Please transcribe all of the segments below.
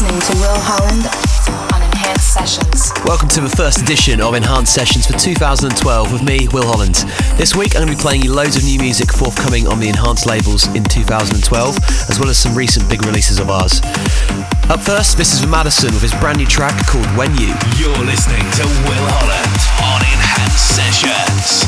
Listening to Will Holland on Enhanced Sessions. Welcome to the first edition of Enhanced Sessions for 2012 with me, Will Holland. This week I'm going to be playing you loads of new music forthcoming on the Enhanced labels in 2012, as well as some recent big releases of ours. Up first, this is Madison with his brand new track called When You. You're listening to Will Holland on Enhanced Sessions.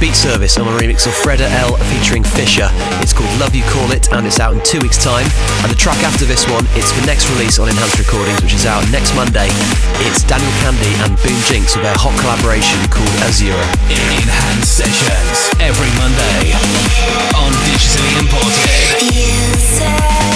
Beat Service on a remix of Freda L featuring Fisher. It's called Love You Call It and it's out in two weeks' time. And the track after this one, it's the next release on Enhanced Recordings, which is out next Monday. It's Daniel Kandi and Boom Jinx with their hot collaboration called Azura. In enhanced Sessions every Monday on Digitally Imported.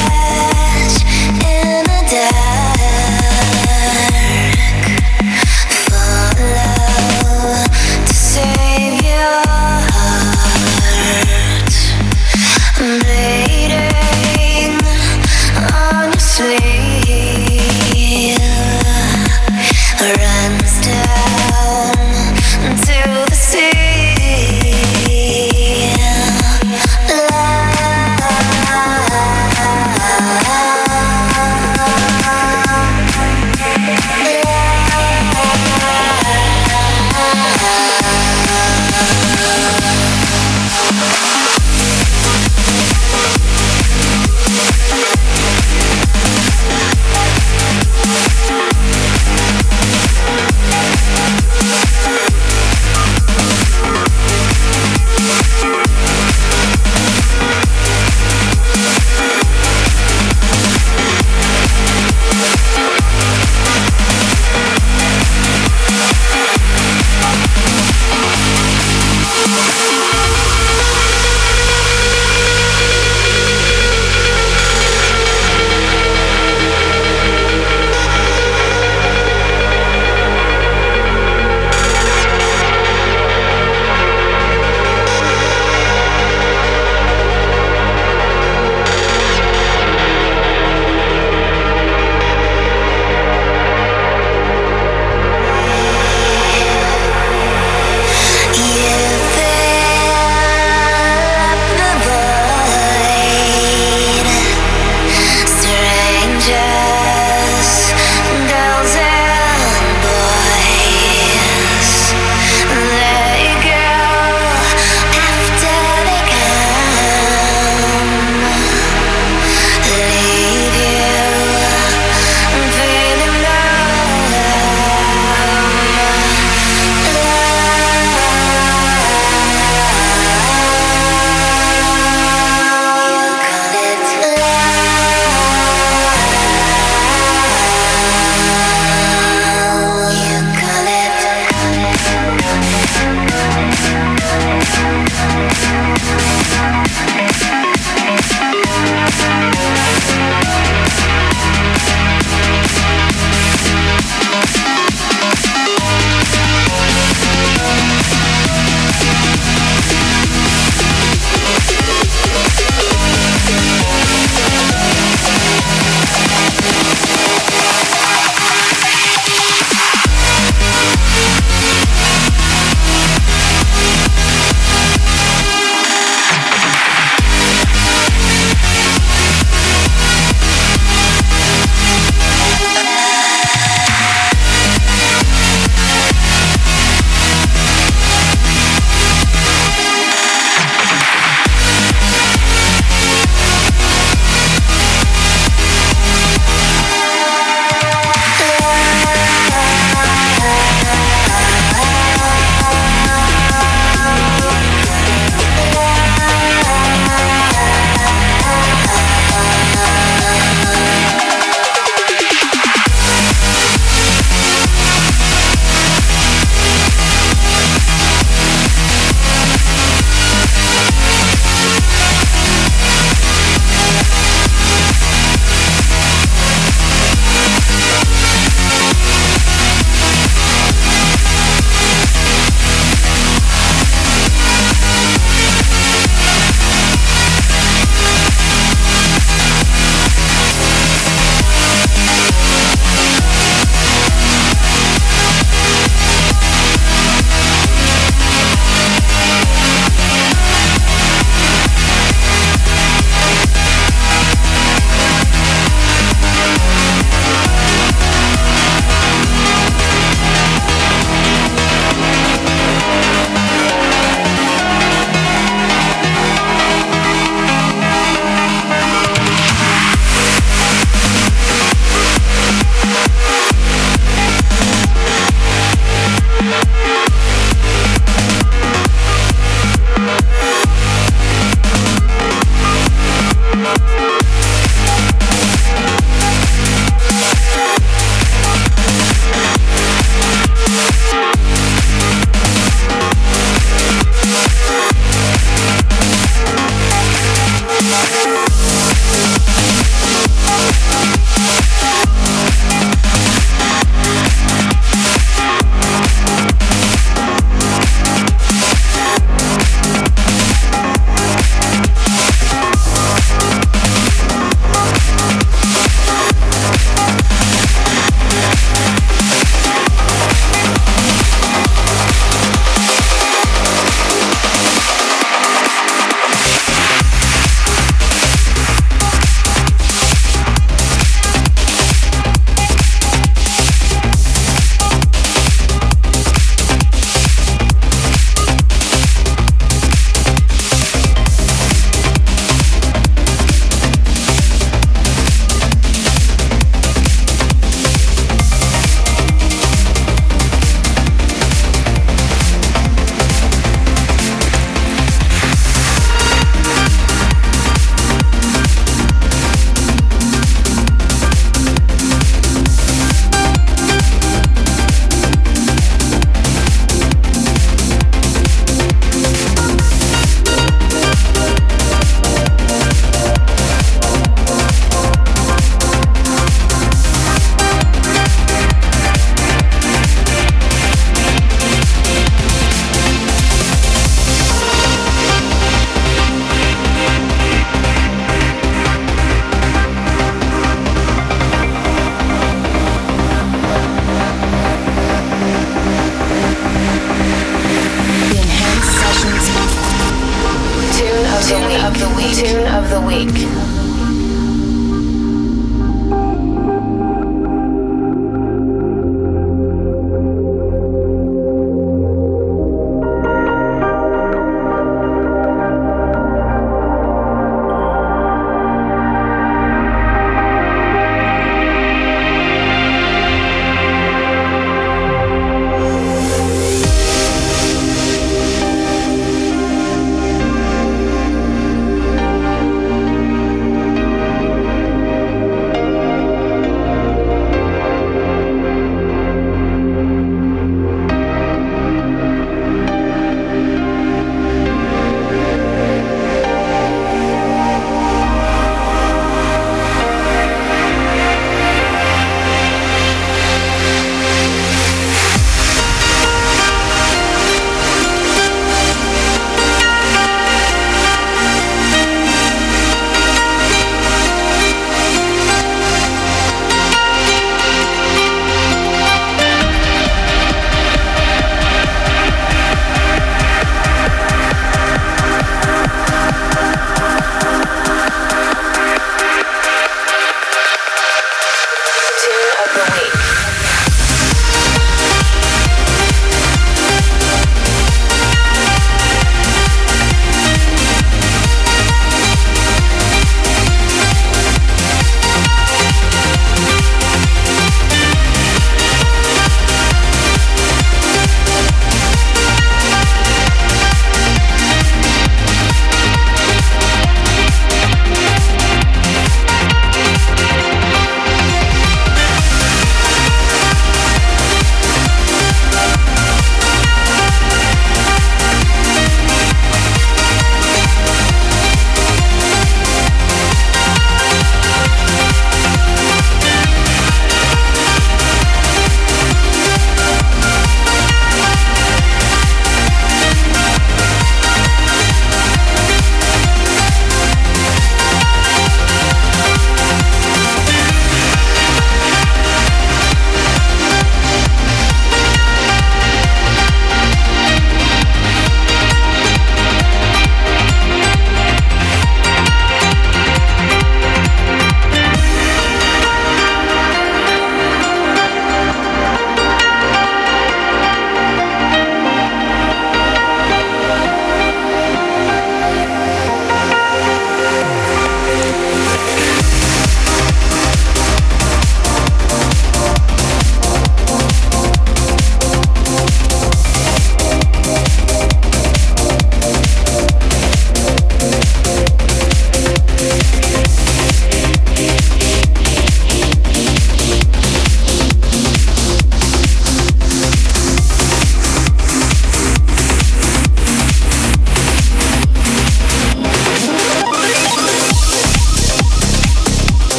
Tune of the week. Tune of the week.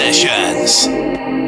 sessions.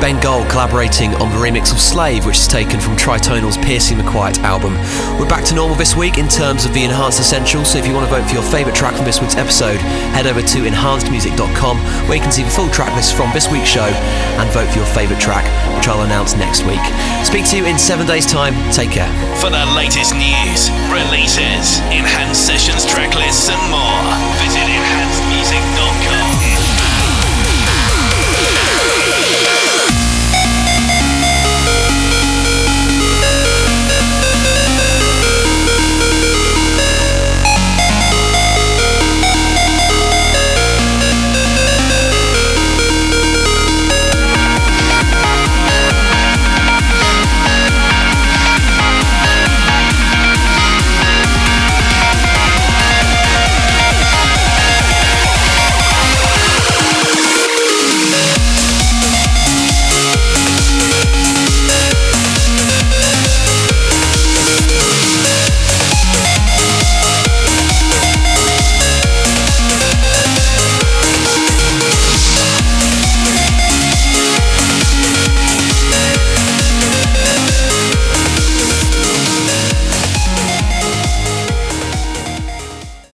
Ben Gold collaborating on the remix of Slave, which is taken from Tritonal's Piercing the Quiet album. We're back to normal this week in terms of the Enhanced Essentials, so if you want to vote for your favourite track from this week's episode, head over to enhancedmusic.com where you can see the full track list from this week's show and vote for your favourite track, which I'll announce next week. Speak to you in seven days' time. Take care. For the latest news, releases, enhanced sessions, track lists, and more, visit enhancedmusic.com.